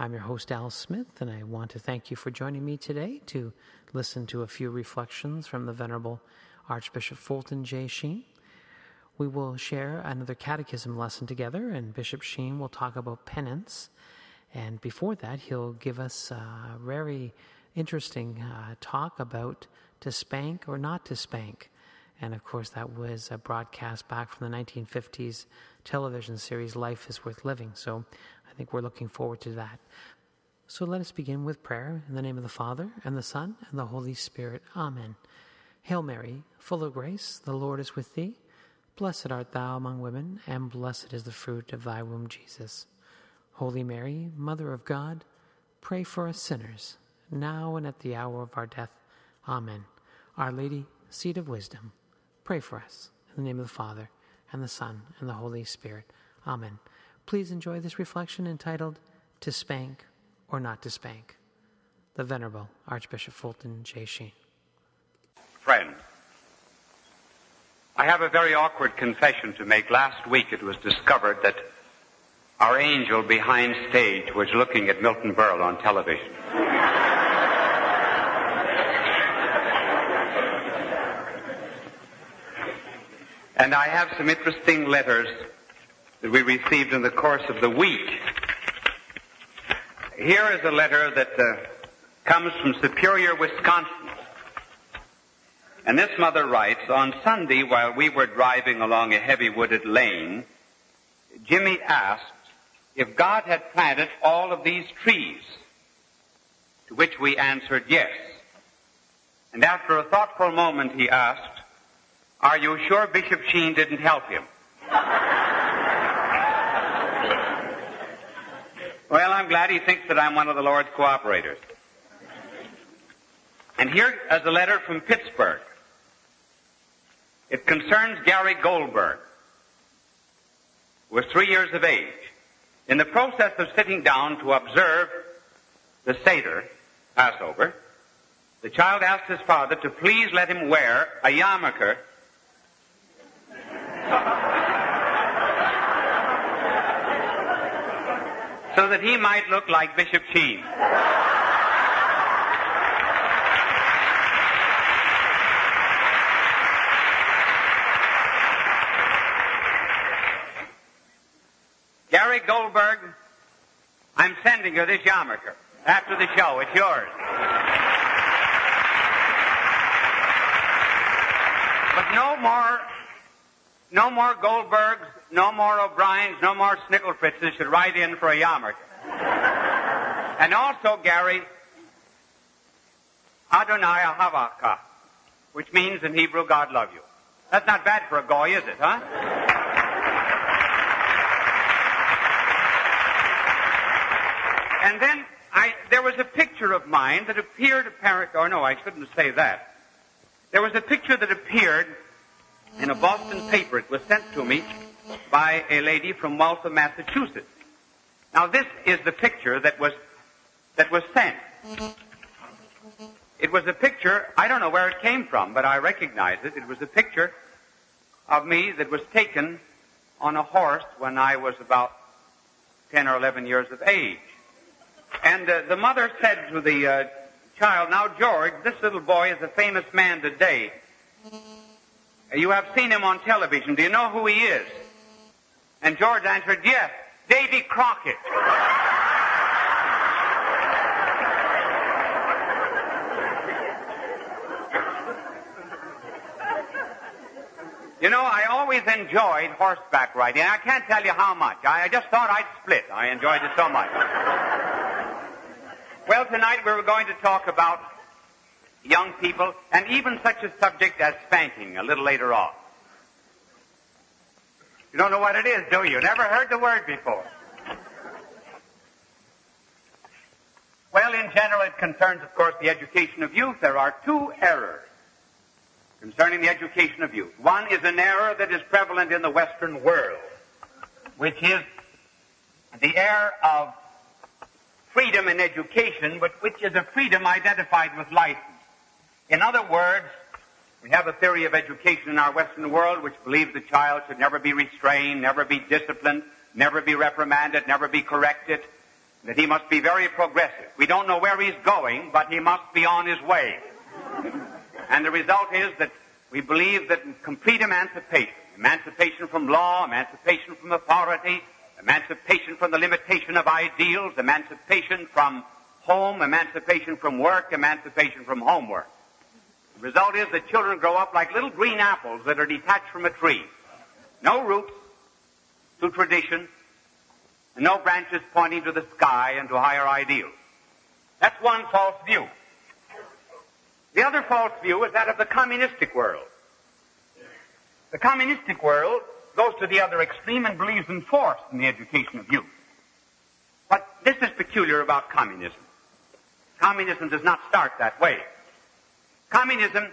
I'm your host, Al Smith, and I want to thank you for joining me today to listen to a few reflections from the Venerable Archbishop Fulton J. Sheen. We will share another catechism lesson together, and Bishop Sheen will talk about penance. And before that, he'll give us a very interesting uh, talk about to spank or not to spank. And of course, that was a broadcast back from the 1950s television series Life is Worth Living. So I think we're looking forward to that. So let us begin with prayer in the name of the Father, and the Son, and the Holy Spirit. Amen. Hail Mary, full of grace, the Lord is with thee. Blessed art thou among women, and blessed is the fruit of thy womb, Jesus. Holy Mary, Mother of God, pray for us sinners, now and at the hour of our death. Amen. Our Lady, seat of wisdom, pray for us. In the name of the Father, and the Son, and the Holy Spirit. Amen. Please enjoy this reflection entitled To Spank or Not to Spank. The Venerable Archbishop Fulton J. Sheen. Friend, I have a very awkward confession to make. Last week it was discovered that our angel behind stage was looking at Milton Berle on television. And I have some interesting letters that we received in the course of the week. Here is a letter that uh, comes from Superior, Wisconsin. And this mother writes, on Sunday while we were driving along a heavy wooded lane, Jimmy asked if God had planted all of these trees, to which we answered yes. And after a thoughtful moment he asked, are you sure Bishop Sheen didn't help him? Well, I'm glad he thinks that I'm one of the Lord's cooperators. And here is a letter from Pittsburgh. It concerns Gary Goldberg, who was three years of age. In the process of sitting down to observe the Seder, Passover, the child asked his father to please let him wear a yarmulke so that he might look like Bishop Sheen. Gary Goldberg, I'm sending you this yarmulke after the show. It's yours. But no more, no more Goldbergs, no more O'Briens, no more Snicklefritzes should write in for a yarmulke. and also, Gary, Adonai Havaka, which means in Hebrew, God love you. That's not bad for a goy, is it, huh? And then I, there was a picture of mine that appeared apparent, or no, I shouldn't say that. There was a picture that appeared in a Boston paper. It was sent to me by a lady from Waltham, Massachusetts. Now this is the picture that was, that was sent. It was a picture, I don't know where it came from, but I recognize it. It was a picture of me that was taken on a horse when I was about 10 or 11 years of age. And uh, the mother said to the uh, child, Now, George, this little boy is a famous man today. You have seen him on television. Do you know who he is? And George answered, Yes, Davy Crockett. You know, I always enjoyed horseback riding. I can't tell you how much. I just thought I'd split. I enjoyed it so much. well, tonight we were going to talk about young people and even such a subject as spanking a little later on. You don't know what it is, do you? Never heard the word before. Well, in general, it concerns, of course, the education of youth. There are two errors concerning the education of youth. One is an error that is prevalent in the Western world, which is the error of freedom in education, but which is a freedom identified with license. In other words, we have a theory of education in our Western world which believes the child should never be restrained, never be disciplined, never be reprimanded, never be corrected, that he must be very progressive. We don't know where he's going, but he must be on his way. And the result is that we believe that complete emancipation, emancipation from law, emancipation from authority, emancipation from the limitation of ideals, emancipation from home, emancipation from work, emancipation from homework. The result is that children grow up like little green apples that are detached from a tree. No roots to tradition, and no branches pointing to the sky and to higher ideals. That's one false view. The other false view is that of the communistic world. The communistic world goes to the other extreme and believes in force in the education of youth. But this is peculiar about communism. Communism does not start that way. Communism,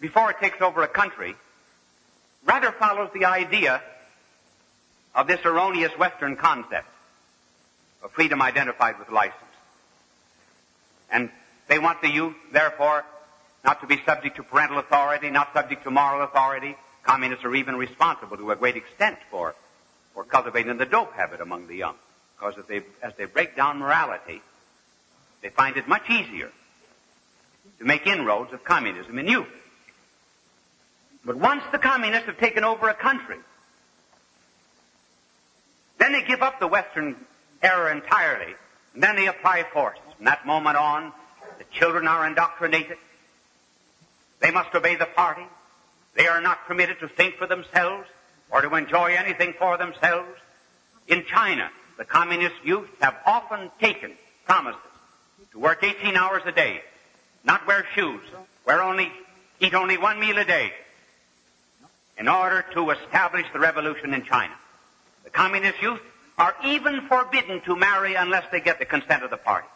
before it takes over a country, rather follows the idea of this erroneous Western concept of freedom identified with license. And they want the youth, therefore, not to be subject to parental authority, not subject to moral authority. Communists are even responsible to a great extent for, for cultivating the dope habit among the young. Because if they, as they break down morality, they find it much easier to make inroads of communism in youth. But once the communists have taken over a country, then they give up the Western era entirely, and then they apply force. From that moment on, the children are indoctrinated. They must obey the party. They are not permitted to think for themselves or to enjoy anything for themselves. In China, the communist youth have often taken promises to work 18 hours a day, not wear shoes, wear only, eat only one meal a day, in order to establish the revolution in China. The communist youth are even forbidden to marry unless they get the consent of the party.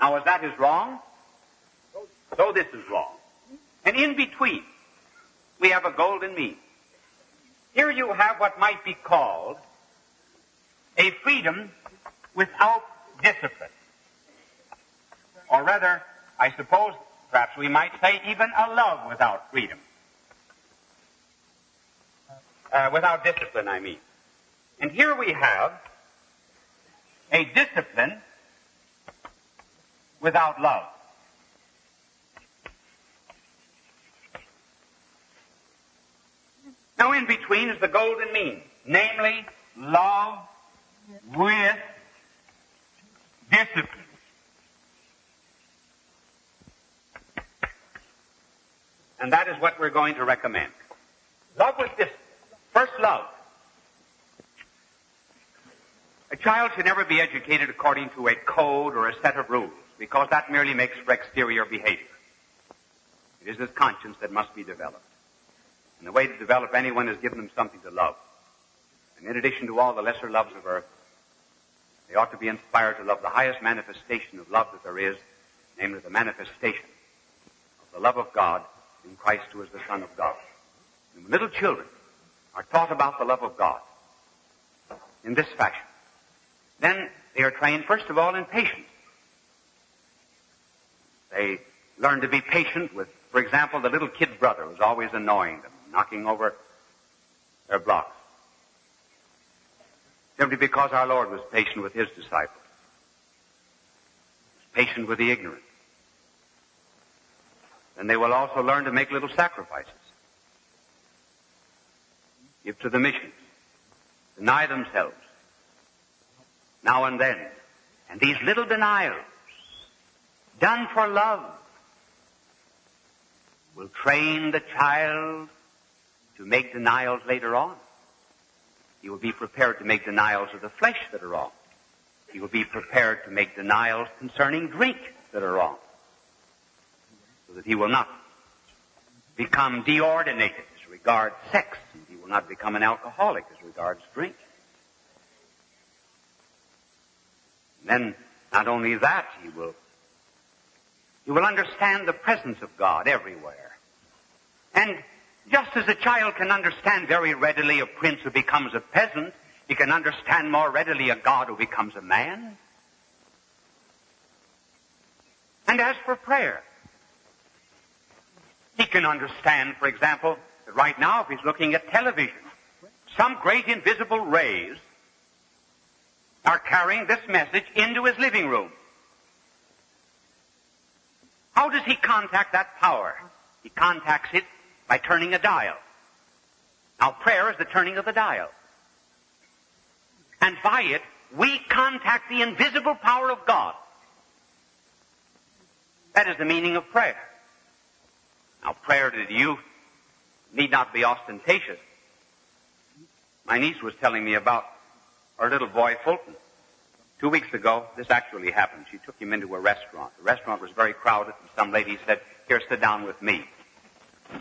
Now, as that is wrong, so this is wrong. And in between, we have a golden mean. Here you have what might be called a freedom without discipline. Or rather, I suppose, perhaps we might say even a love without freedom. Uh, without discipline, I mean. And here we have a discipline without love. Now in between is the golden mean, namely love with discipline. And that is what we're going to recommend. Love with this First love. A child should never be educated according to a code or a set of rules, because that merely makes for exterior behavior. It is his conscience that must be developed. And the way to develop anyone is give them something to love. And in addition to all the lesser loves of earth, they ought to be inspired to love the highest manifestation of love that there is, namely the manifestation of the love of God in Christ who is the Son of God. And little children are taught about the love of God in this fashion, then they are trained first of all in patience. They learn to be patient with For example, the little kid brother who's always annoying them, knocking over their blocks. Simply because our Lord was patient with his disciples. Patient with the ignorant. And they will also learn to make little sacrifices. Give to the missions. Deny themselves. Now and then. And these little denials, done for love, will train the child to make denials later on. He will be prepared to make denials of the flesh that are wrong. He will be prepared to make denials concerning drink that are wrong. So that he will not become deordinated as regards sex. And he will not become an alcoholic as regards drink. And then, not only that, he will, he will understand the presence of God everywhere. And just as a child can understand very readily a prince who becomes a peasant, he can understand more readily a God who becomes a man. And as for prayer, he can understand, for example, that right now if he's looking at television, some great invisible rays are carrying this message into his living room. How does he contact that power? He contacts it by turning a dial. Now prayer is the turning of the dial. And by it, we contact the invisible power of God. That is the meaning of prayer. Now prayer to the youth need not be ostentatious. My niece was telling me about our little boy Fulton. Two weeks ago, this actually happened. She took him into a restaurant. The restaurant was very crowded, and some lady said, here, sit down with me.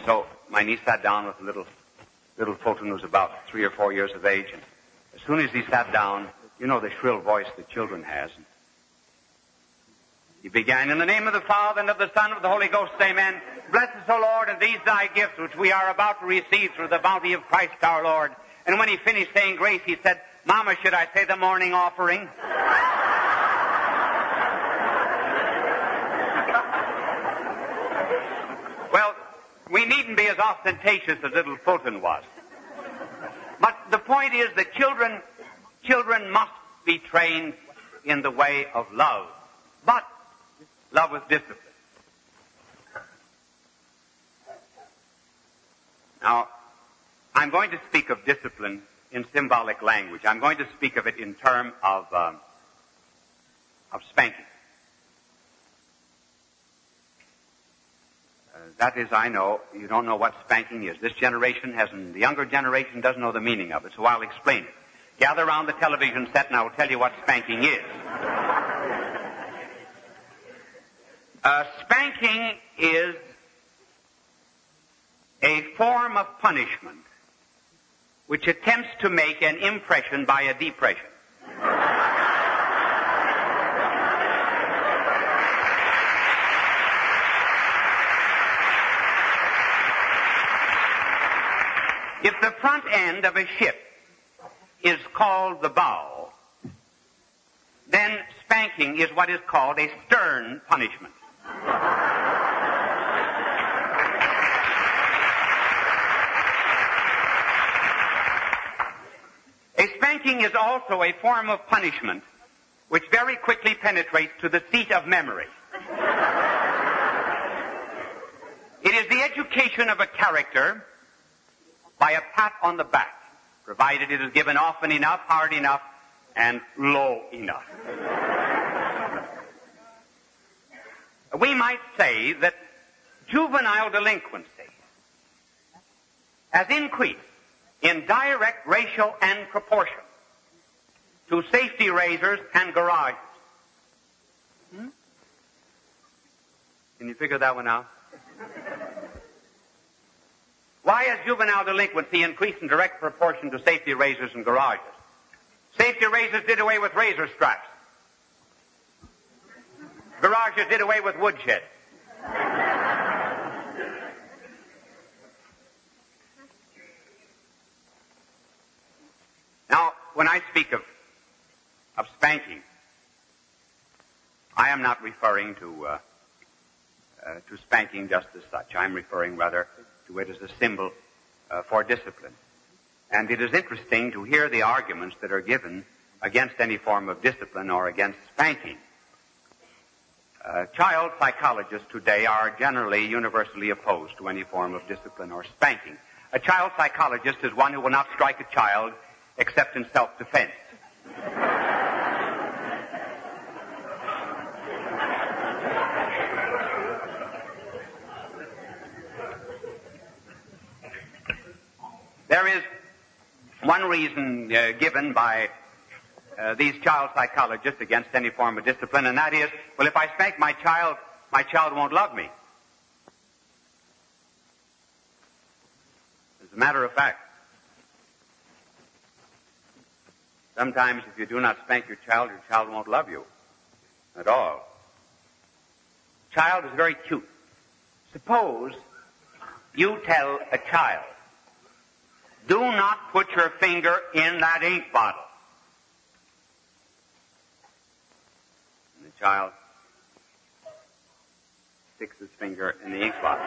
So my niece sat down with little, little Fulton, who was about three or four years of age. And as soon as he sat down, you know the shrill voice that children has. He began, in the name of the Father and of the Son and of the Holy Ghost, amen. Bless us, O Lord, and these thy gifts which we are about to receive through the bounty of Christ our Lord. And when he finished saying grace, he said, Mama, should I say the morning offering? Well, we needn't be as ostentatious as little Fulton was. But the point is that children, children must be trained in the way of love. But love with discipline. Now, I'm going to speak of discipline in symbolic language. I'm going to speak of it in terms of, um, of spanking. that is, I know, you don't know what spanking is. This generation hasn't, the younger generation doesn't know the meaning of it, so I'll explain it. Gather around the television set and I will tell you what spanking is. Uh, spanking is a form of punishment which attempts to make an impression by a depression. If the front end of a ship is called the bow, then spanking is what is called a stern punishment. A spanking is also a form of punishment which very quickly penetrates to the seat of memory. It is the education of a character by a pat on the back, provided it is given often enough, hard enough, and low enough. We might say that juvenile delinquency has increased in direct ratio and proportion to safety razors and garages. Hmm? Can you figure that one out? Why has juvenile delinquency increased in direct proportion to safety razors and garages? Safety razors did away with razor straps. Garages did away with woodshed. Now, when I speak of, of spanking, I am not referring to uh, uh, to spanking just as such. I'm referring rather to it as a symbol uh, for discipline. And it is interesting to hear the arguments that are given against any form of discipline or against spanking. Uh, child psychologists today are generally universally opposed to any form of discipline or spanking. A child psychologist is one who will not strike a child except in self-defense. There is one reason uh, given by uh, these child psychologists against any form of discipline, and that is, well, if I spank my child, my child won't love me. As a matter of fact, sometimes if you do not spank your child, your child won't love you at all. Child is very cute. Suppose you tell a child, do not put your finger in that ink bottle. And the child sticks his finger in the ink bottle.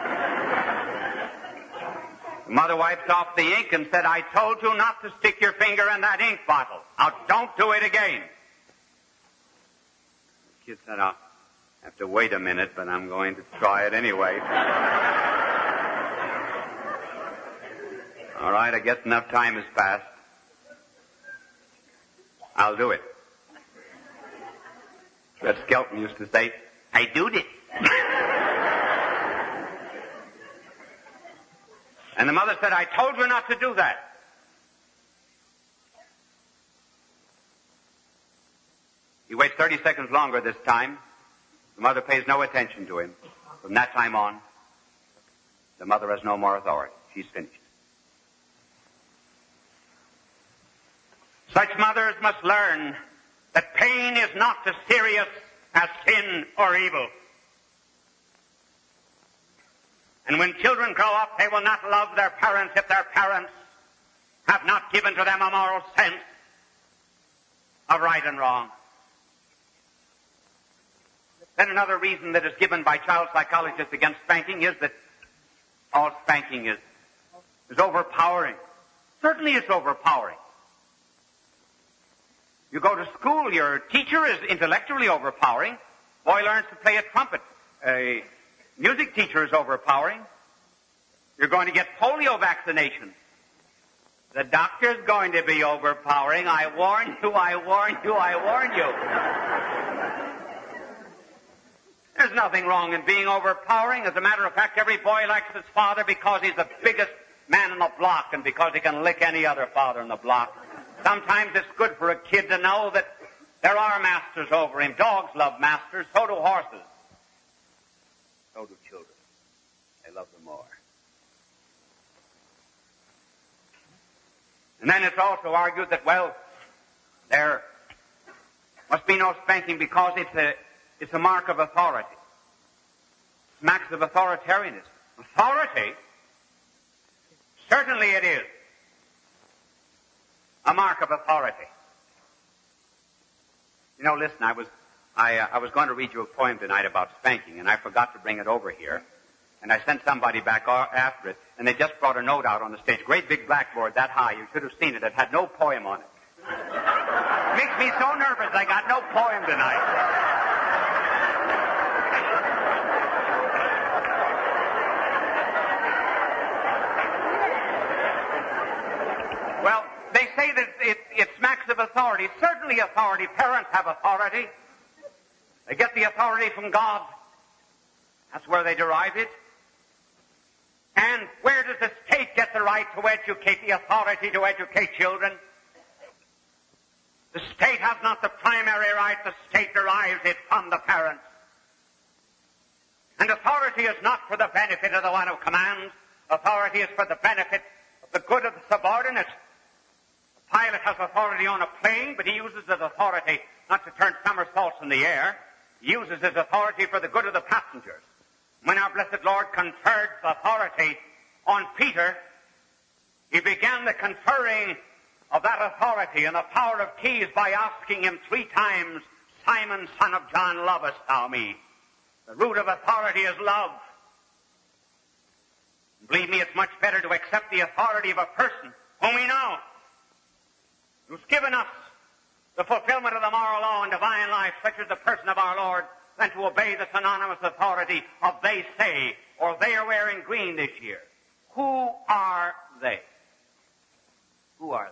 The mother wipes off the ink and said, I told you not to stick your finger in that ink bottle. Now don't do it again. The kid said, I'll have to wait a minute, but I'm going to try it anyway. All right, I guess enough time has passed. I'll do it. Red Skelton used to say, I do it. and the mother said, I told you not to do that. He waits 30 seconds longer this time. The mother pays no attention to him. From that time on, the mother has no more authority. She's finished. Such mothers must learn that pain is not as serious as sin or evil. And when children grow up, they will not love their parents if their parents have not given to them a moral sense of right and wrong. Then another reason that is given by child psychologists against spanking is that all spanking is, is overpowering. Certainly it's overpowering. You go to school, your teacher is intellectually overpowering. Boy learns to play a trumpet. A music teacher is overpowering. You're going to get polio vaccination. The doctor's going to be overpowering. I warn you, I warn you, I warn you. There's nothing wrong in being overpowering. As a matter of fact, every boy likes his father because he's the biggest man in the block and because he can lick any other father in the block. Sometimes it's good for a kid to know that there are masters over him. Dogs love masters, so do horses. So do children. They love them more. And then it's also argued that, well, there must be no spanking because it's a, it's a mark of authority. Smacks of authoritarianism. Authority? Certainly it is a mark of authority. You know, listen, I was, I, uh, I was going to read you a poem tonight about spanking, and I forgot to bring it over here. And I sent somebody back after it, and they just brought a note out on the stage. Great big blackboard that high. You should have seen it. It had no poem on it. it makes me so nervous. I got no poem tonight. Well, they say that it, it smacks of authority. Certainly authority. Parents have authority. They get the authority from God. That's where they derive it. And where does the state get the right to educate, the authority to educate children? The state has not the primary right. The state derives it from the parents. And authority is not for the benefit of the one who commands. Authority is for the benefit of the good of the subordinates pilot has authority on a plane, but he uses his authority not to turn somersaults in the air. He uses his authority for the good of the passengers. When our blessed Lord conferred authority on Peter, he began the conferring of that authority and the power of keys by asking him three times, Simon, son of John, lovest thou me? The root of authority is love. Believe me, it's much better to accept the authority of a person whom we know, who's given us the fulfillment of the moral law and divine life, such as the person of our Lord, than to obey the synonymous authority of they say, or they are wearing green this year. Who are they? Who are they?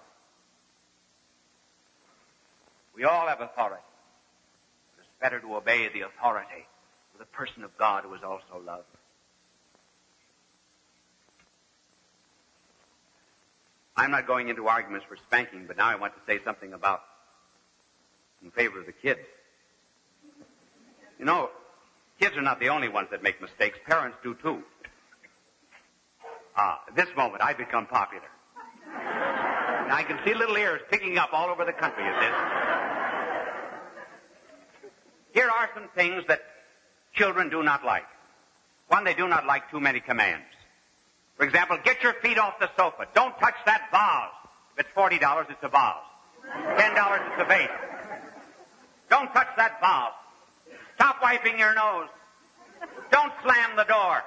We all have authority. It's better to obey the authority of the person of God who is also loved. I'm not going into arguments for spanking, but now I want to say something about in favor of the kids. You know, kids are not the only ones that make mistakes. Parents do too. Ah, this moment, I become popular. And I can see little ears picking up all over the country at this. Here are some things that children do not like. One, they do not like too many commands. For example, get your feet off the sofa. Don't touch that vase. If it's $40, it's a vase. $10, it's a vase. Don't touch that vase. Stop wiping your nose. Don't slam the door.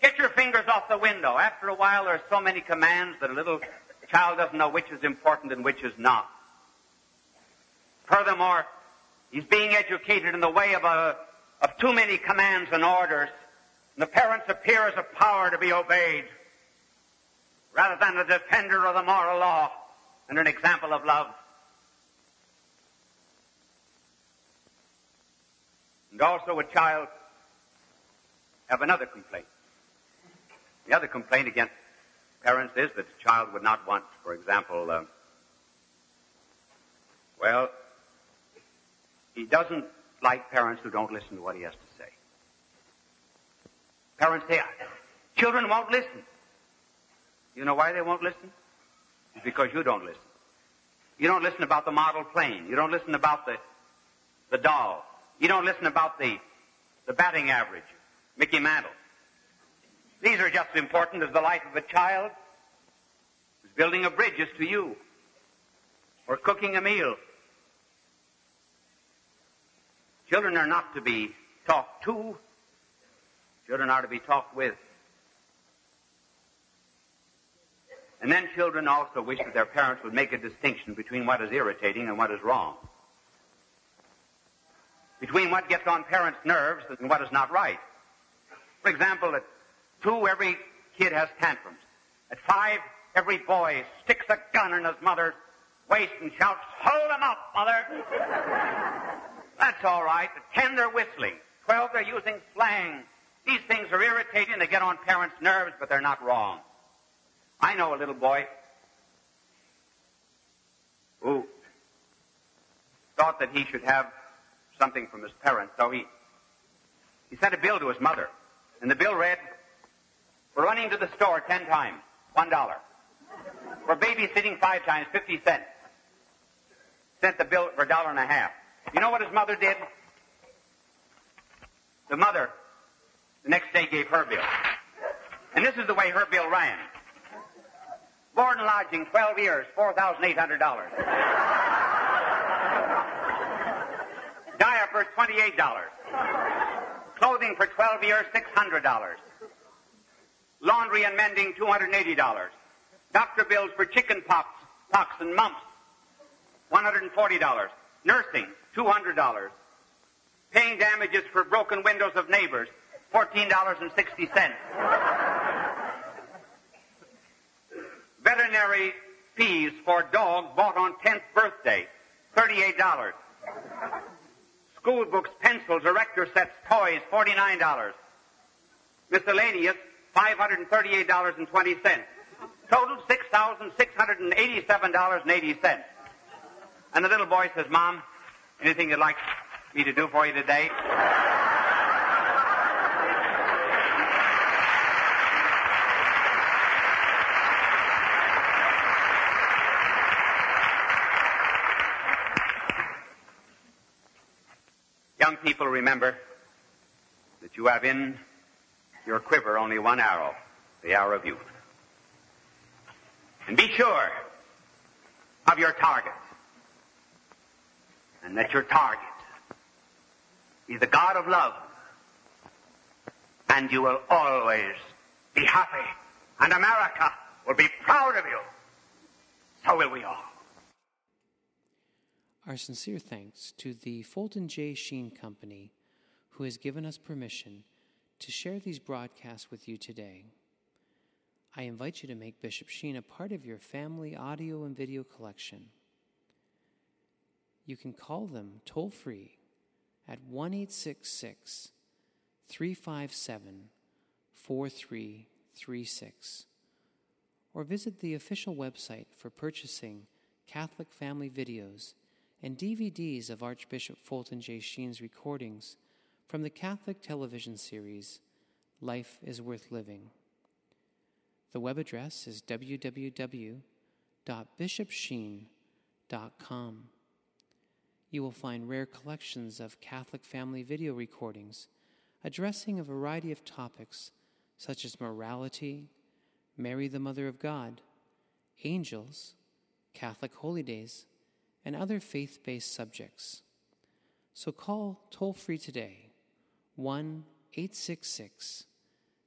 Get your fingers off the window. After a while, there are so many commands that a little child doesn't know which is important and which is not. Furthermore, he's being educated in the way of, a, of too many commands and orders. And the parents appear as a power to be obeyed rather than a defender of the moral law and an example of love. And also a child have another complaint. The other complaint against parents is that the child would not want, for example, uh, well, he doesn't like parents who don't listen to what he has to say. Parents say, children won't listen. You know why they won't listen? It's because you don't listen. You don't listen about the model plane. You don't listen about the, the doll. You don't listen about the, the batting average, Mickey Mantle. These are just as important as the life of a child who's building a bridge is to you or cooking a meal. Children are not to be talked to. Children are to be talked with. And then children also wish that their parents would make a distinction between what is irritating and what is wrong. Between what gets on parents' nerves and what is not right. For example, at two, every kid has tantrums. At five, every boy sticks a gun in his mother's waist and shouts, hold him up, mother! That's all right. At ten, they're whistling. Twelve, they're using slang. These things are irritating. They get on parents' nerves, but they're not wrong. I know a little boy who thought that he should have something from his parents, so he he sent a bill to his mother, and the bill read, "For running to the store ten times, one dollar. For babysitting five times, fifty cents." Sent the bill for a dollar and a half. You know what his mother did? The mother, the next day, gave her bill, and this is the way her bill ran. Board and lodging, 12 years, $4,800. Diapers, $28. Clothing for 12 years, $600. Laundry and mending, $280. Doctor bills for chicken pox, pox and mumps, $140. Nursing, $200. Paying damages for broken windows of neighbors, $14.60 veterinary fees for dog bought on 10th birthday, $38. School books, pencils, erector sets, toys, $49. Miscellaneous, $538.20. Total, $6,687.80. And the little boy says, Mom, anything you'd like me to do for you today? People, remember that you have in your quiver only one arrow, the arrow of youth. And be sure of your target. And that your target is the God of love and you will always be happy. And America will be proud of you. So will we all. Our sincere thanks to the Fulton J. Sheen Company, who has given us permission to share these broadcasts with you today. I invite you to make Bishop Sheen a part of your family audio and video collection. You can call them toll free at 1 357 4336 or visit the official website for purchasing Catholic family videos and DVDs of Archbishop Fulton J. Sheen's recordings from the Catholic television series Life is Worth Living. The web address is www.bishopsheen.com. You will find rare collections of Catholic family video recordings addressing a variety of topics such as morality, Mary the Mother of God, angels, Catholic holy days, and other faith based subjects. So call toll free today 1 866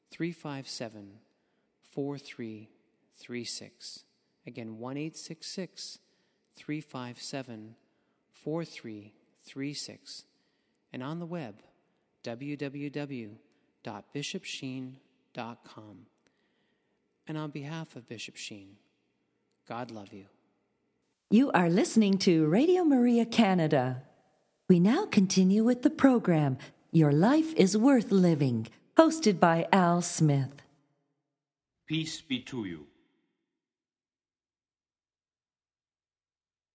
357 4336. Again, 1 866 357 4336. And on the web, www.bishopsheen.com. And on behalf of Bishop Sheen, God love you. You are listening to Radio Maria Canada. We now continue with the program Your Life is Worth Living, hosted by Al Smith. Peace be to you.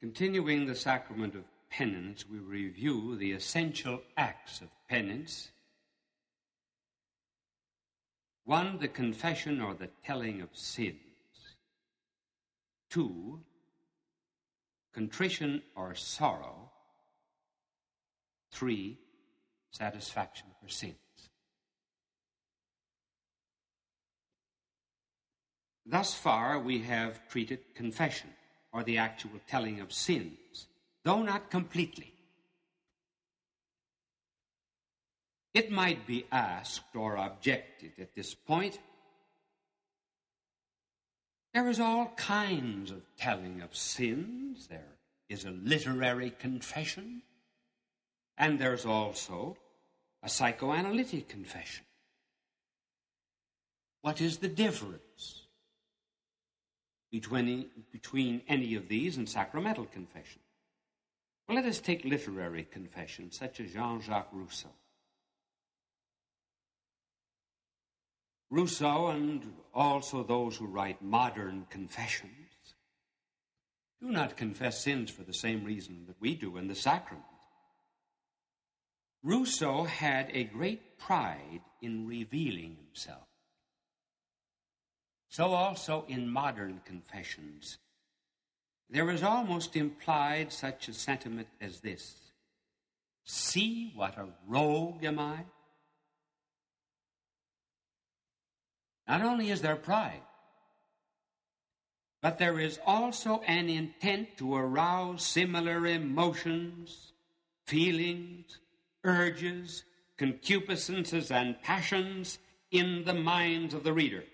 Continuing the sacrament of penance, we review the essential acts of penance. One, the confession or the telling of sins. Two, contrition or sorrow. Three, satisfaction for sins. Thus far, we have treated confession, or the actual telling of sins, though not completely. It might be asked or objected at this point there is all kinds of telling of sins. There is a literary confession, and there's also a psychoanalytic confession. What is the difference between, between any of these and sacramental confession? Well, let us take literary confession, such as Jean Jacques Rousseau. Rousseau and also those who write modern confessions do not confess sins for the same reason that we do in the sacrament. Rousseau had a great pride in revealing himself. So also in modern confessions, there is almost implied such a sentiment as this See what a rogue am I? Not only is there pride, but there is also an intent to arouse similar emotions, feelings, urges, concupiscences, and passions in the minds of the reader.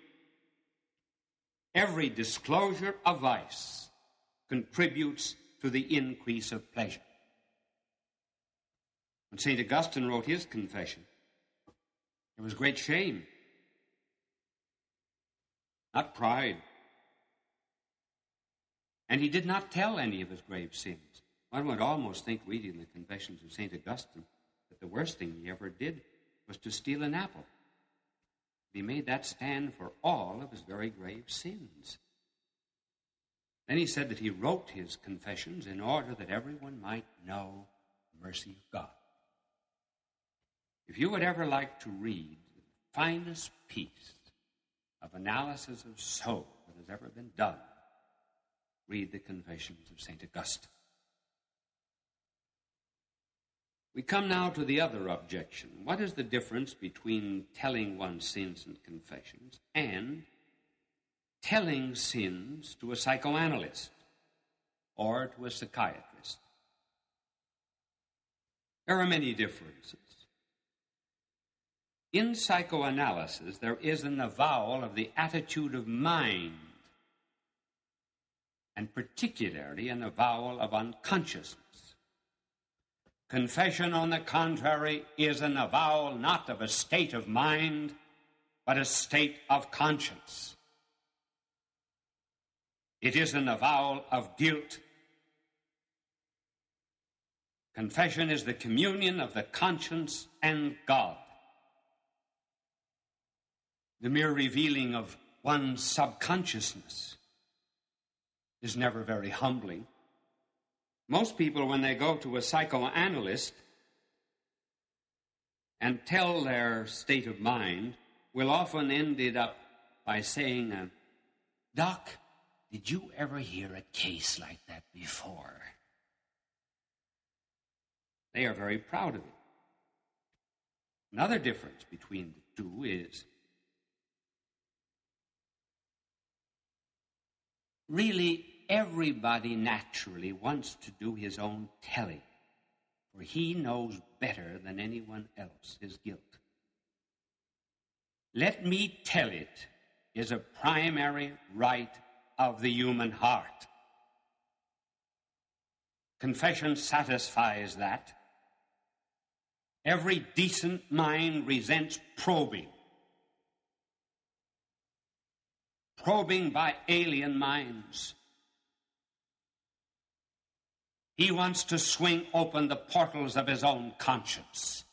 Every disclosure of vice contributes to the increase of pleasure. When St. Augustine wrote his confession, there was great shame not pride. And he did not tell any of his grave sins. One would almost think, reading the Confessions of St. Augustine, that the worst thing he ever did was to steal an apple. He made that stand for all of his very grave sins. Then he said that he wrote his confessions in order that everyone might know the mercy of God. If you would ever like to read the finest piece of analysis of soul that has ever been done, read the Confessions of St. Augustine. We come now to the other objection. What is the difference between telling one's sins and confessions and telling sins to a psychoanalyst or to a psychiatrist? There are many differences. In psychoanalysis, there is an avowal of the attitude of mind, and particularly an avowal of unconsciousness. Confession, on the contrary, is an avowal not of a state of mind, but a state of conscience. It is an avowal of guilt. Confession is the communion of the conscience and God the mere revealing of one's subconsciousness is never very humbling. Most people, when they go to a psychoanalyst and tell their state of mind, will often end it up by saying, uh, Doc, did you ever hear a case like that before? They are very proud of it. Another difference between the two is really everybody naturally wants to do his own telling, for he knows better than anyone else his guilt. Let me tell it is a primary right of the human heart. Confession satisfies that. Every decent mind resents probing. Probing by alien minds. He wants to swing open the portals of his own conscience.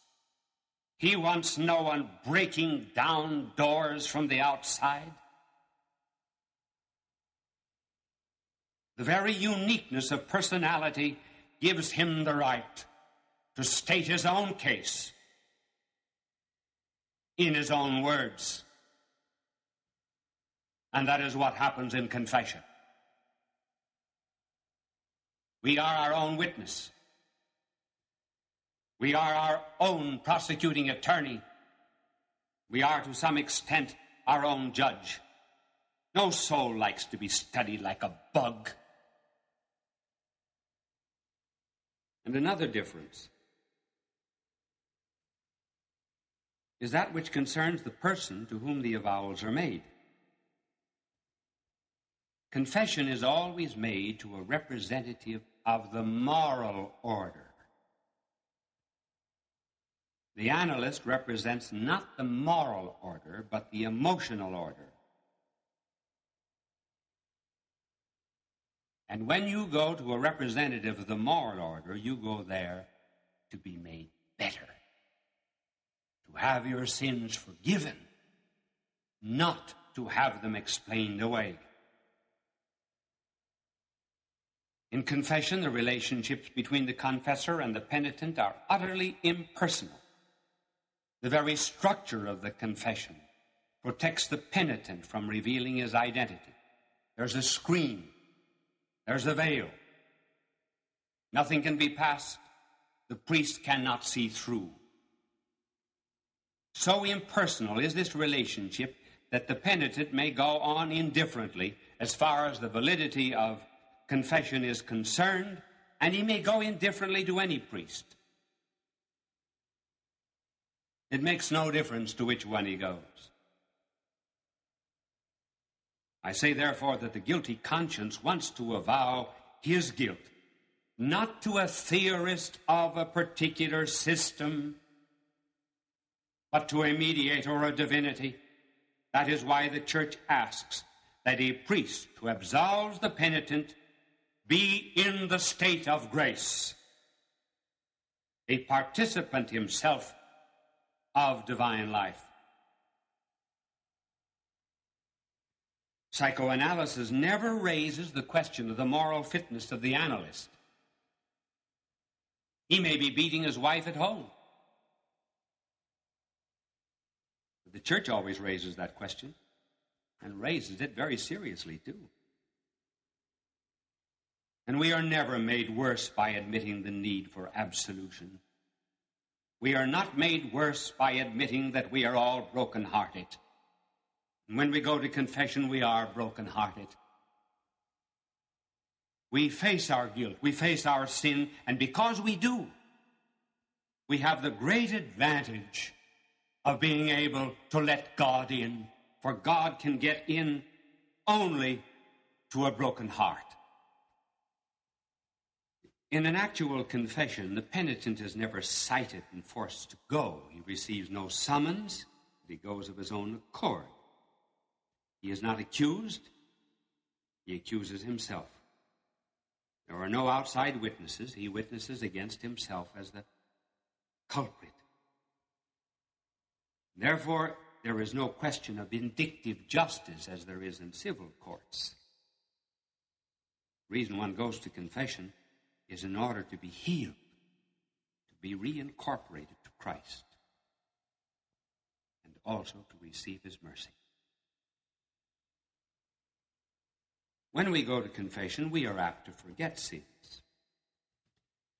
He wants no one breaking down doors from the outside. The very uniqueness of personality gives him the right to state his own case in his own words. And that is what happens in confession. We are our own witness. We are our own prosecuting attorney. We are, to some extent, our own judge. No soul likes to be studied like a bug. And another difference is that which concerns the person to whom the avowals are made. Confession is always made to a representative of the moral order. The analyst represents not the moral order, but the emotional order. And when you go to a representative of the moral order, you go there to be made better, to have your sins forgiven, not to have them explained away. In confession, the relationships between the confessor and the penitent are utterly impersonal. The very structure of the confession protects the penitent from revealing his identity. There's a screen, there's a veil. Nothing can be passed, the priest cannot see through. So impersonal is this relationship that the penitent may go on indifferently as far as the validity of confession is concerned, and he may go indifferently to any priest. It makes no difference to which one he goes. I say, therefore, that the guilty conscience wants to avow his guilt, not to a theorist of a particular system, but to a mediator or a divinity. That is why the church asks that a priest who absolves the penitent be in the state of grace, a participant himself of divine life. Psychoanalysis never raises the question of the moral fitness of the analyst. He may be beating his wife at home. But the church always raises that question and raises it very seriously, too. And we are never made worse by admitting the need for absolution. We are not made worse by admitting that we are all broken-hearted. And when we go to confession, we are broken-hearted. We face our guilt, we face our sin, and because we do, we have the great advantage of being able to let God in, for God can get in only to a broken heart. In an actual confession, the penitent is never cited and forced to go. He receives no summons, but he goes of his own accord. He is not accused, he accuses himself. There are no outside witnesses. He witnesses against himself as the culprit. Therefore, there is no question of vindictive justice as there is in civil courts. The reason one goes to confession is in order to be healed, to be reincorporated to Christ, and also to receive His mercy. When we go to confession, we are apt to forget sins.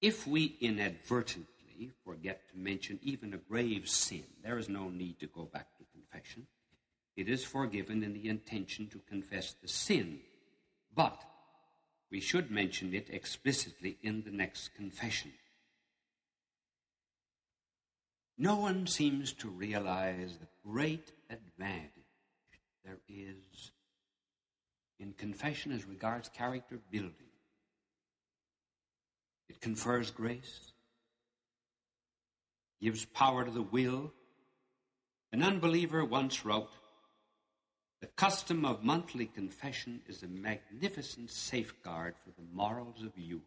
If we inadvertently forget to mention even a grave sin, there is no need to go back to confession. It is forgiven in the intention to confess the sin. But we should mention it explicitly in the next confession. No one seems to realize the great advantage there is in confession as regards character building. It confers grace, gives power to the will. An unbeliever once wrote, The custom of monthly confession is a magnificent safeguard for the morals of youth.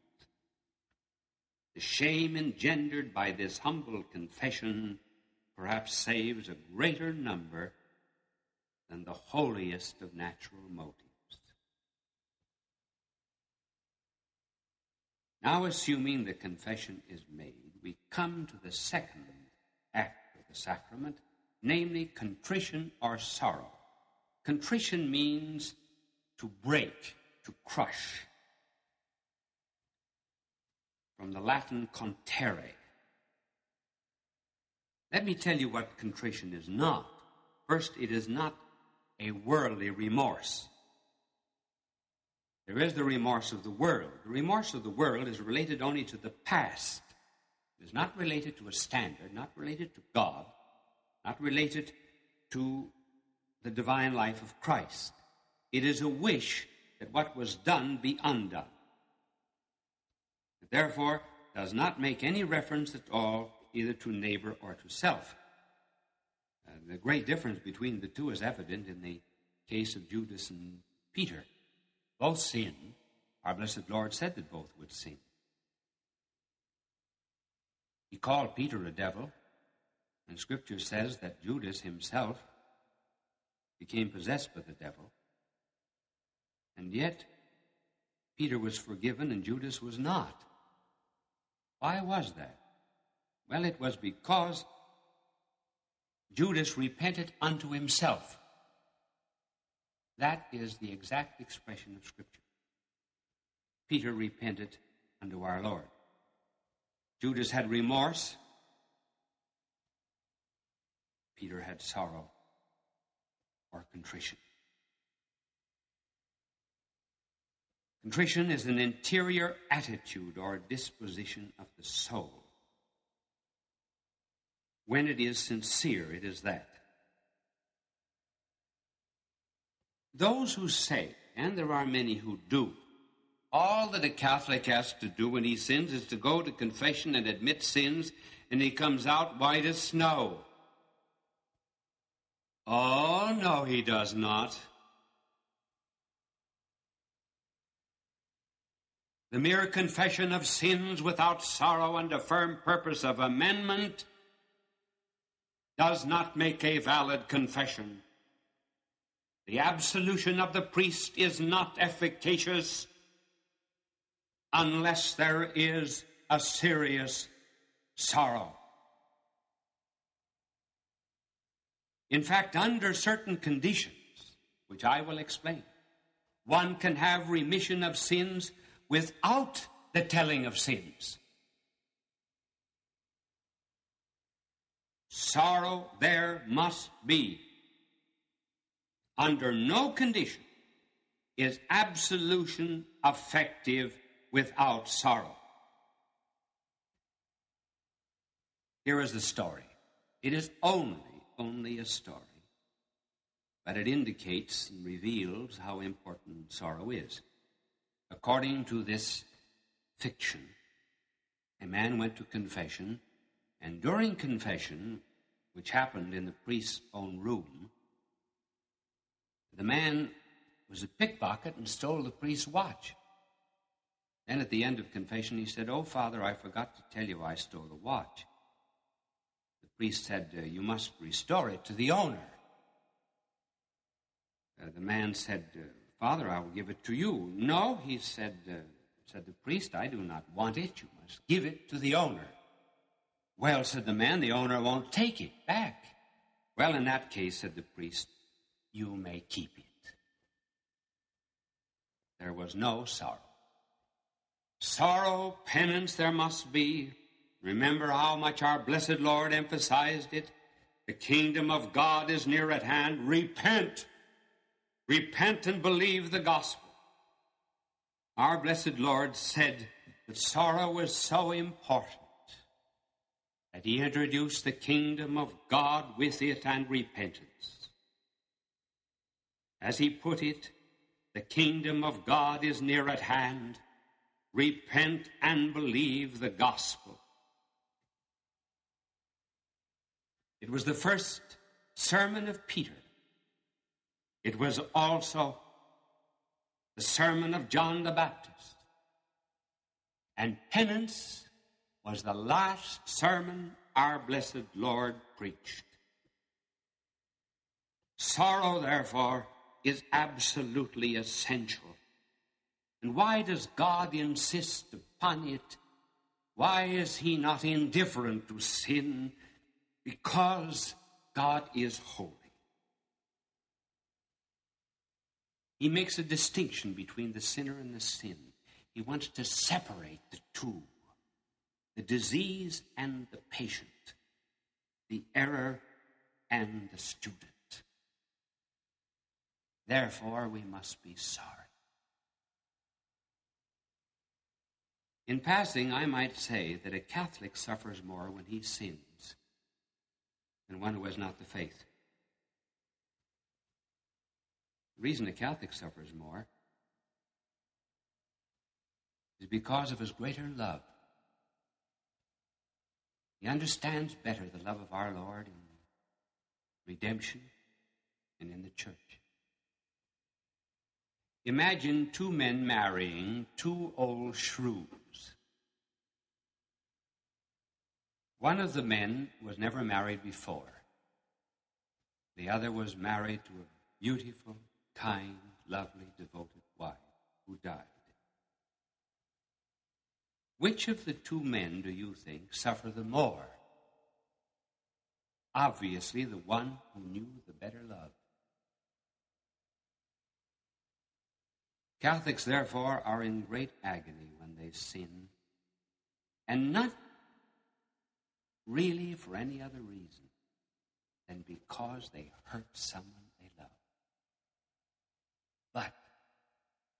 The shame engendered by this humble confession perhaps saves a greater number than the holiest of natural motives. Now, assuming the confession is made, we come to the second act of the sacrament, namely contrition or sorrow. Contrition means to break, to crush. From the Latin contere. Let me tell you what contrition is not. First, it is not a worldly remorse. There is the remorse of the world. The remorse of the world is related only to the past. It is not related to a standard, not related to God, not related to the divine life of Christ. It is a wish that what was done be undone. It therefore does not make any reference at all either to neighbor or to self. Uh, the great difference between the two is evident in the case of Judas and Peter. Both sin. Our blessed Lord said that both would sin. He called Peter a devil, and Scripture says that Judas himself became possessed by the devil. And yet, Peter was forgiven and Judas was not. Why was that? Well, it was because Judas repented unto himself. That is the exact expression of Scripture. Peter repented unto our Lord. Judas had remorse. Peter had sorrow or contrition. Contrition is an interior attitude or disposition of the soul. When it is sincere, it is that. Those who say, and there are many who do, all that a Catholic has to do when he sins is to go to confession and admit sins, and he comes out white as snow. Oh, no, he does not. The mere confession of sins without sorrow and a firm purpose of amendment does not make a valid confession. The absolution of the priest is not efficacious unless there is a serious sorrow. In fact, under certain conditions, which I will explain, one can have remission of sins without the telling of sins. Sorrow there must be under no condition is absolution effective without sorrow. Here is the story. It is only, only a story, but it indicates and reveals how important sorrow is. According to this fiction, a man went to confession, and during confession, which happened in the priest's own room, the man was a pickpocket and stole the priest's watch. Then at the end of confession, he said, Oh, Father, I forgot to tell you I stole the watch. The priest said, uh, You must restore it to the owner. Uh, the man said, uh, Father, I will give it to you. No, he said, uh, said the priest, I do not want it. You must give it to the owner. Well, said the man, the owner won't take it back. Well, in that case, said the priest, you may keep it. There was no sorrow. Sorrow, penance there must be. Remember how much our blessed Lord emphasized it. The kingdom of God is near at hand. Repent. Repent and believe the gospel. Our blessed Lord said that sorrow was so important that he introduced the kingdom of God with it and repentance. As he put it, the kingdom of God is near at hand. Repent and believe the gospel. It was the first sermon of Peter. It was also the sermon of John the Baptist. And penance was the last sermon our blessed Lord preached. Sorrow, therefore, is absolutely essential. And why does God insist upon it? Why is He not indifferent to sin? Because God is holy. He makes a distinction between the sinner and the sin. He wants to separate the two the disease and the patient, the error and the student. Therefore, we must be sorry. In passing, I might say that a Catholic suffers more when he sins than one who has not the faith. The reason a Catholic suffers more is because of his greater love he understands better the love of our Lord in redemption and in the church. Imagine two men marrying two old shrews. One of the men was never married before. The other was married to a beautiful, kind, lovely, devoted wife who died. Which of the two men do you think suffer the more? Obviously, the one who knew the better love. Catholics, therefore, are in great agony when they sin, and not really for any other reason than because they hurt someone they love. But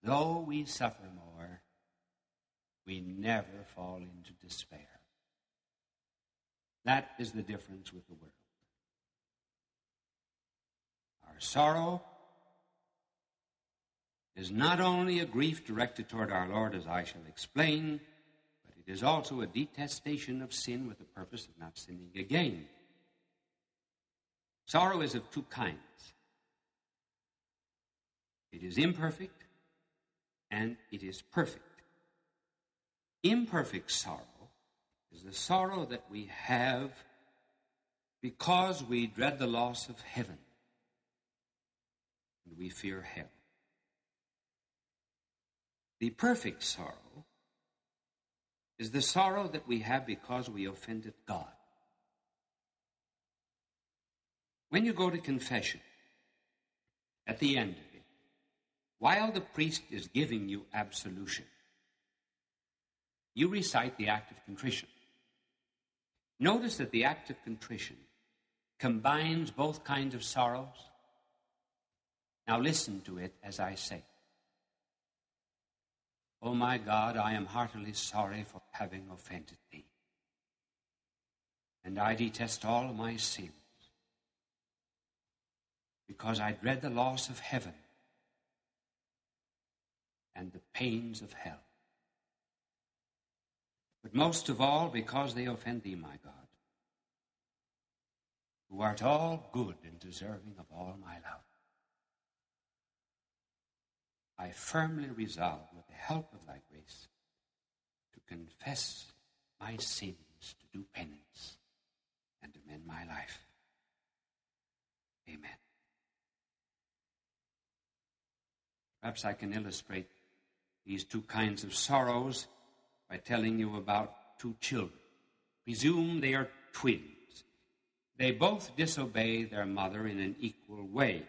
though we suffer more, we never fall into despair. That is the difference with the world. Our sorrow is not only a grief directed toward our Lord, as I shall explain, it is also a detestation of sin with the purpose of not sinning again. Sorrow is of two kinds it is imperfect and it is perfect. Imperfect sorrow is the sorrow that we have because we dread the loss of heaven and we fear hell. The perfect sorrow is the sorrow that we have because we offended God. When you go to confession, at the end of it, while the priest is giving you absolution, you recite the act of contrition. Notice that the act of contrition combines both kinds of sorrows. Now listen to it as I say. O oh my God, I am heartily sorry for having offended thee. And I detest all my sins. because I dread the loss of heaven and the pains of hell. But most of all, because they offend thee, my God, who art all good and deserving of all my love. I firmly resolve, with the help of thy grace, to confess my sins, to do penance, and to mend my life. Amen. Perhaps I can illustrate these two kinds of sorrows by telling you about two children. Presume they are twins. They both disobey their mother in an equal way.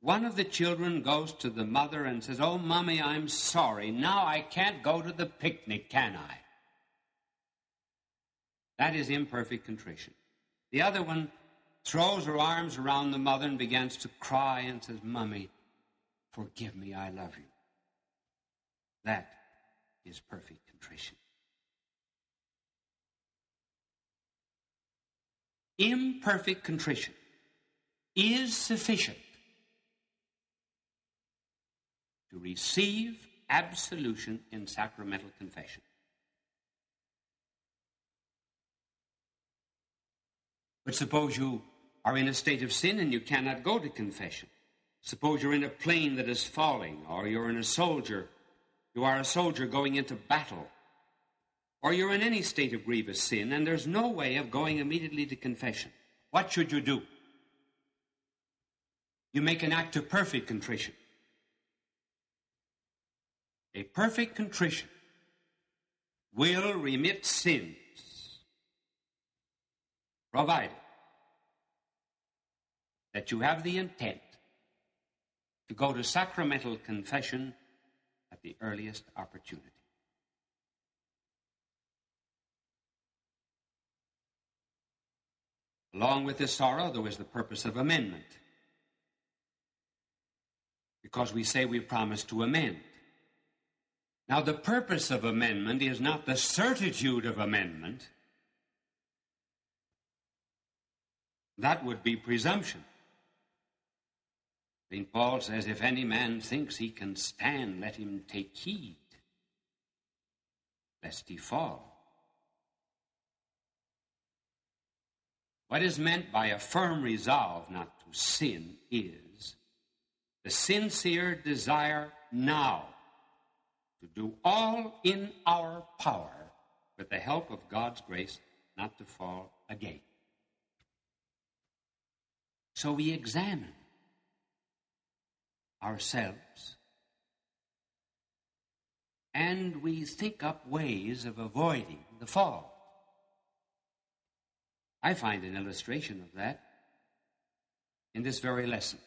One of the children goes to the mother and says, Oh, mommy, I'm sorry. Now I can't go to the picnic, can I? That is imperfect contrition. The other one throws her arms around the mother and begins to cry and says, Mommy, forgive me, I love you. That is perfect contrition. Imperfect contrition is sufficient to receive absolution in sacramental confession. But suppose you are in a state of sin and you cannot go to confession. Suppose you're in a plane that is falling, or you're in a soldier, you are a soldier going into battle, or you're in any state of grievous sin and there's no way of going immediately to confession. What should you do? You make an act of perfect contrition. A perfect contrition will remit sins, provided that you have the intent to go to sacramental confession at the earliest opportunity. Along with this sorrow, there was the purpose of amendment. Because we say we promise to amend. Now, the purpose of amendment is not the certitude of amendment. That would be presumption. St. Paul says, If any man thinks he can stand, let him take heed, lest he fall. What is meant by a firm resolve not to sin is the sincere desire now to do all in our power with the help of God's grace not to fall again. So we examine ourselves. And we think up ways of avoiding the fall. I find an illustration of that in this very lesson.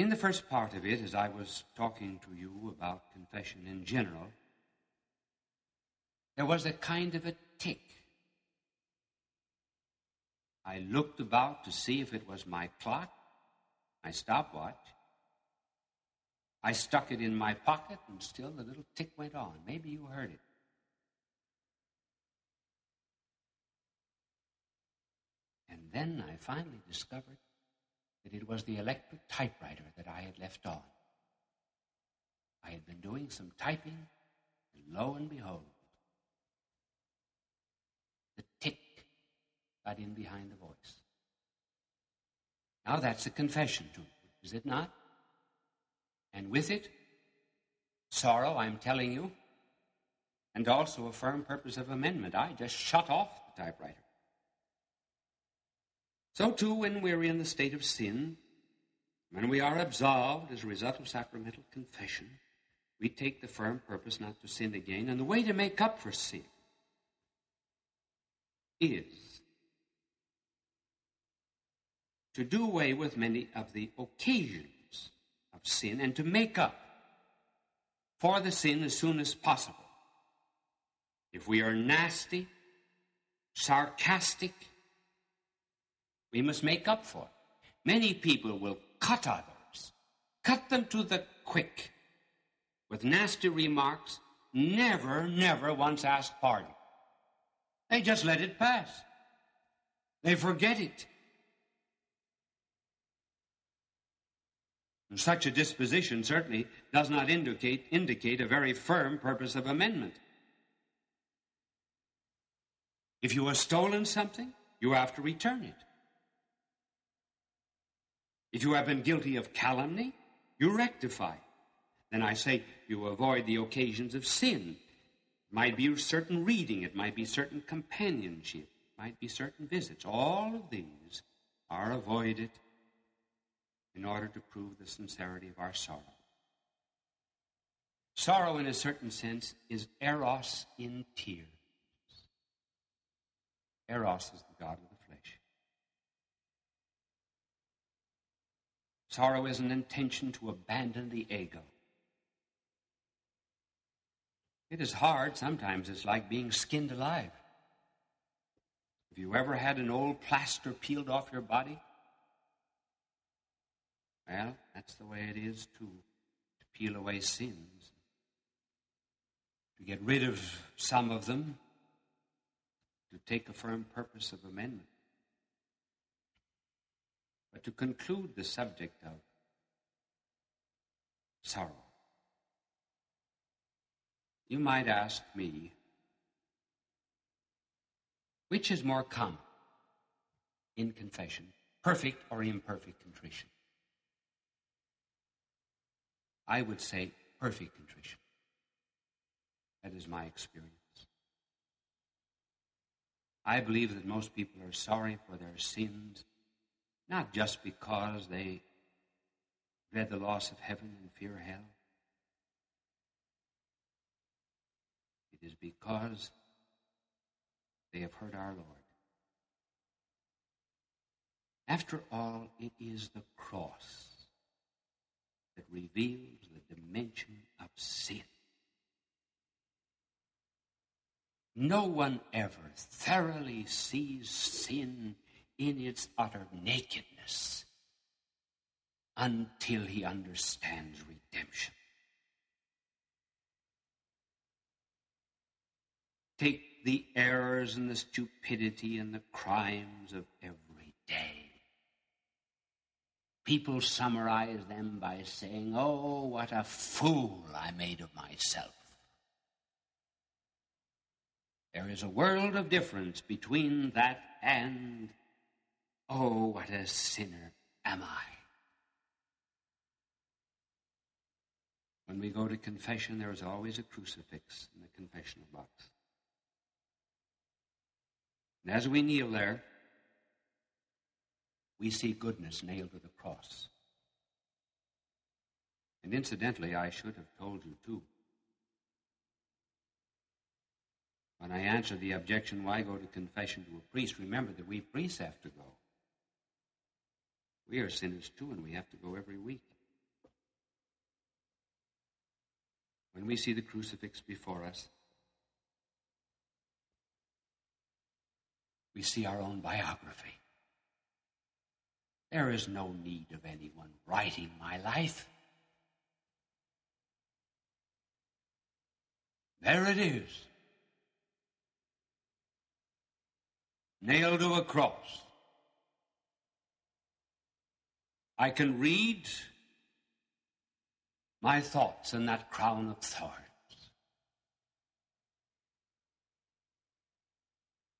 In the first part of it, as I was talking to you about confession in general, there was a kind of a tick I looked about to see if it was my clock, my stopwatch. I stuck it in my pocket, and still the little tick went on. Maybe you heard it. And then I finally discovered that it was the electric typewriter that I had left on. I had been doing some typing, and lo and behold, the tick got in behind the voice. Now that's a confession to is it not? And with it, sorrow, I'm telling you, and also a firm purpose of amendment. I just shut off the typewriter. So, too, when we're in the state of sin, when we are absolved as a result of sacramental confession, we take the firm purpose not to sin again. And the way to make up for sin is to do away with many of the occasions of sin and to make up for the sin as soon as possible. If we are nasty, sarcastic, we must make up for it. Many people will cut others, cut them to the quick with nasty remarks, never, never once ask pardon. They just let it pass. They forget it. And such a disposition certainly does not indicate, indicate a very firm purpose of amendment. If you have stolen something, you have to return it. If you have been guilty of calumny, you rectify. Then I say you avoid the occasions of sin. It might be certain reading, it might be certain companionship, it might be certain visits. All of these are avoided in order to prove the sincerity of our sorrow. Sorrow, in a certain sense, is eros in tears. Eros is the God of the flesh. Sorrow is an intention to abandon the ego. It is hard. Sometimes it's like being skinned alive. Have you ever had an old plaster peeled off your body? Well, that's the way it is to, to peel away sins, to get rid of some of them, to take a firm purpose of amendment. But to conclude the subject of sorrow, you might ask me, which is more common in confession, perfect or imperfect contrition? I would say perfect contrition. That is my experience. I believe that most people are sorry for their sins, not just because they dread the loss of heaven and fear hell. It is because they have hurt our Lord. After all, it is the cross that reveals the dimension of sin. No one ever thoroughly sees sin in its utter nakedness until he understands redemption. Take the errors and the stupidity and the crimes of every day. People summarize them by saying, Oh, what a fool I made of myself. There is a world of difference between that and, Oh, what a sinner am I. When we go to confession, there is always a crucifix in the confessional box. And as we kneel there, we see goodness nailed to the cross. And incidentally, I should have told you too. When I answer the objection, why go to confession to a priest? Remember that we priests have to go. We are sinners too, and we have to go every week. When we see the crucifix before us, we see our own biography. There is no need of anyone writing my life. There it is. Nailed to a cross. I can read my thoughts in that crown of thorns.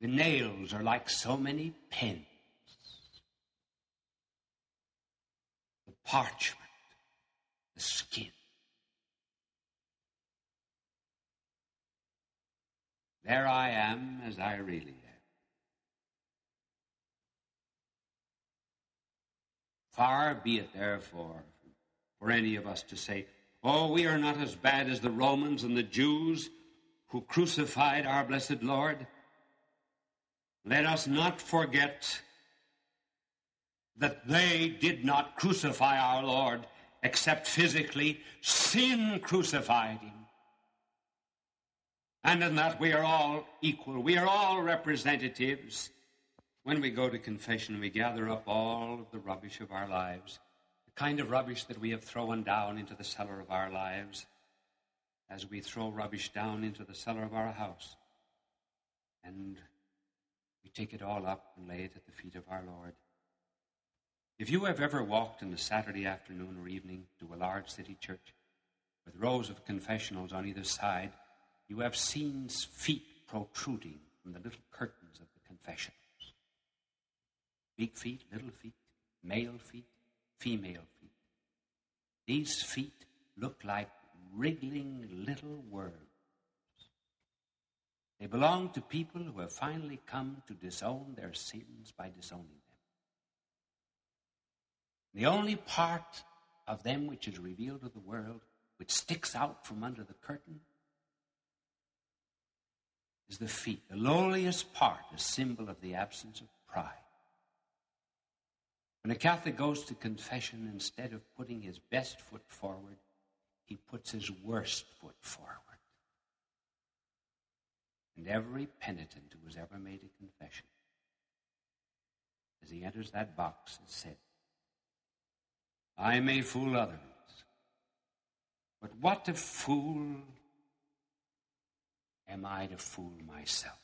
The nails are like so many pins. The parchment, the skin. There I am as I really am. Far be it, therefore, for any of us to say, Oh, we are not as bad as the Romans and the Jews who crucified our blessed Lord. Let us not forget that they did not crucify our Lord except physically. Sin crucified him. And in that we are all equal. We are all representatives. When we go to confession, we gather up all of the rubbish of our lives, the kind of rubbish that we have thrown down into the cellar of our lives, as we throw rubbish down into the cellar of our house. And We take it all up and lay it at the feet of our Lord. If you have ever walked in a Saturday afternoon or evening to a large city church with rows of confessionals on either side, you have seen feet protruding from the little curtains of the confessionals. Big feet, little feet, male feet, female feet. These feet look like wriggling little worms. They belong to people who have finally come to disown their sins by disowning them. The only part of them which is revealed to the world, which sticks out from under the curtain, is the feet, the lowliest part, a symbol of the absence of pride. When a Catholic goes to confession, instead of putting his best foot forward, he puts his worst foot forward. And every penitent who has ever made a confession, as he enters that box, has said, I may fool others, but what a fool am I to fool myself?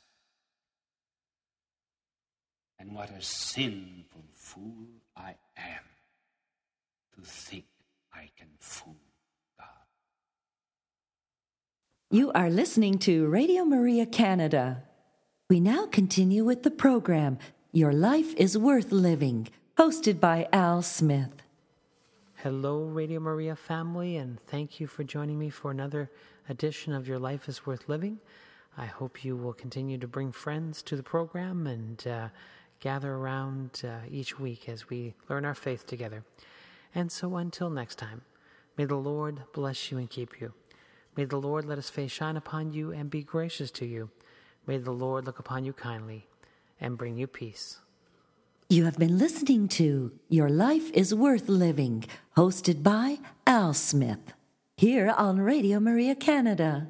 And what a sinful fool I am to think I can fool God. You are listening to Radio Maria Canada. We now continue with the program Your Life is Worth Living, hosted by Al Smith. Hello, Radio Maria family, and thank you for joining me for another edition of Your Life is Worth Living. I hope you will continue to bring friends to the program and uh, gather around uh, each week as we learn our faith together. And so until next time, may the Lord bless you and keep you. May the Lord let his face shine upon you and be gracious to you. May the Lord look upon you kindly and bring you peace. You have been listening to Your Life is Worth Living, hosted by Al Smith, here on Radio Maria Canada.